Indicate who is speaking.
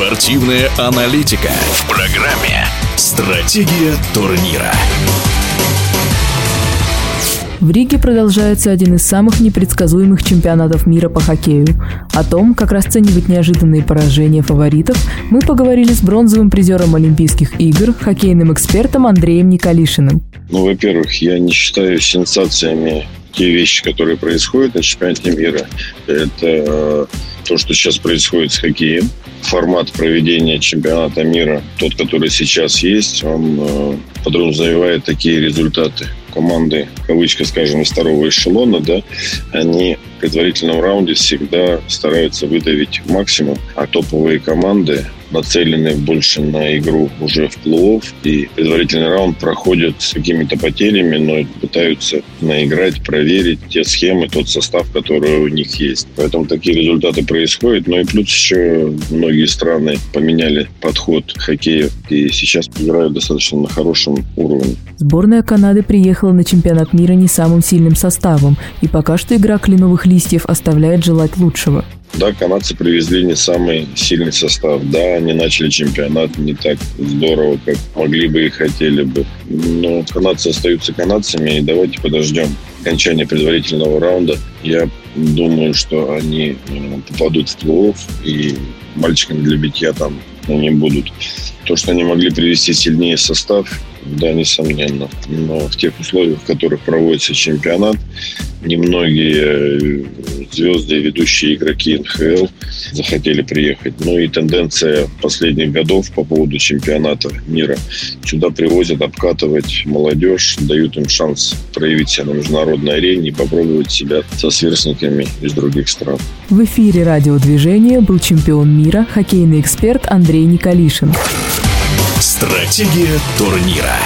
Speaker 1: Спортивная аналитика в программе «Стратегия турнира».
Speaker 2: В Риге продолжается один из самых непредсказуемых чемпионатов мира по хоккею. О том, как расценивать неожиданные поражения фаворитов, мы поговорили с бронзовым призером Олимпийских игр, хоккейным экспертом Андреем Николишиным.
Speaker 3: Ну, во-первых, я не считаю сенсациями те вещи, которые происходят на чемпионате мира. Это э, то, что сейчас происходит с хоккеем. Формат проведения чемпионата мира, тот, который сейчас есть, он э, подразумевает такие результаты команды, кавычка, скажем, из второго эшелона, да, они в предварительном раунде всегда стараются выдавить максимум, а топовые команды нацелены больше на игру уже в плей и предварительный раунд проходят с какими-то потерями, но пытаются наиграть, проверить те схемы, тот состав, который у них есть. Поэтому такие результаты происходят. Ну и плюс еще многие страны поменяли подход к хоккею и сейчас играют достаточно на хорошем уровне.
Speaker 2: Сборная Канады приехала на чемпионат мира не самым сильным составом, и пока что игра кленовых листьев оставляет желать лучшего.
Speaker 3: Да, канадцы привезли не самый сильный состав. Да, они начали чемпионат не так здорово, как могли бы и хотели бы. Но канадцы остаются канадцами, и давайте подождем окончания предварительного раунда. Я думаю, что они э, попадут в плей и мальчиками для битья там они будут. То, что они могли привести сильнее состав, да, несомненно. Но в тех условиях, в которых проводится чемпионат, немногие звезды и ведущие игроки НХЛ захотели приехать. Ну и тенденция последних годов по поводу чемпионата мира. Сюда привозят обкатывать молодежь, дают им шанс проявить себя на международной арене и попробовать себя со сверстниками из других стран.
Speaker 2: В эфире радиодвижения был чемпион мира, хоккейный эксперт Андрей Николишин.
Speaker 1: Стратегия турнира.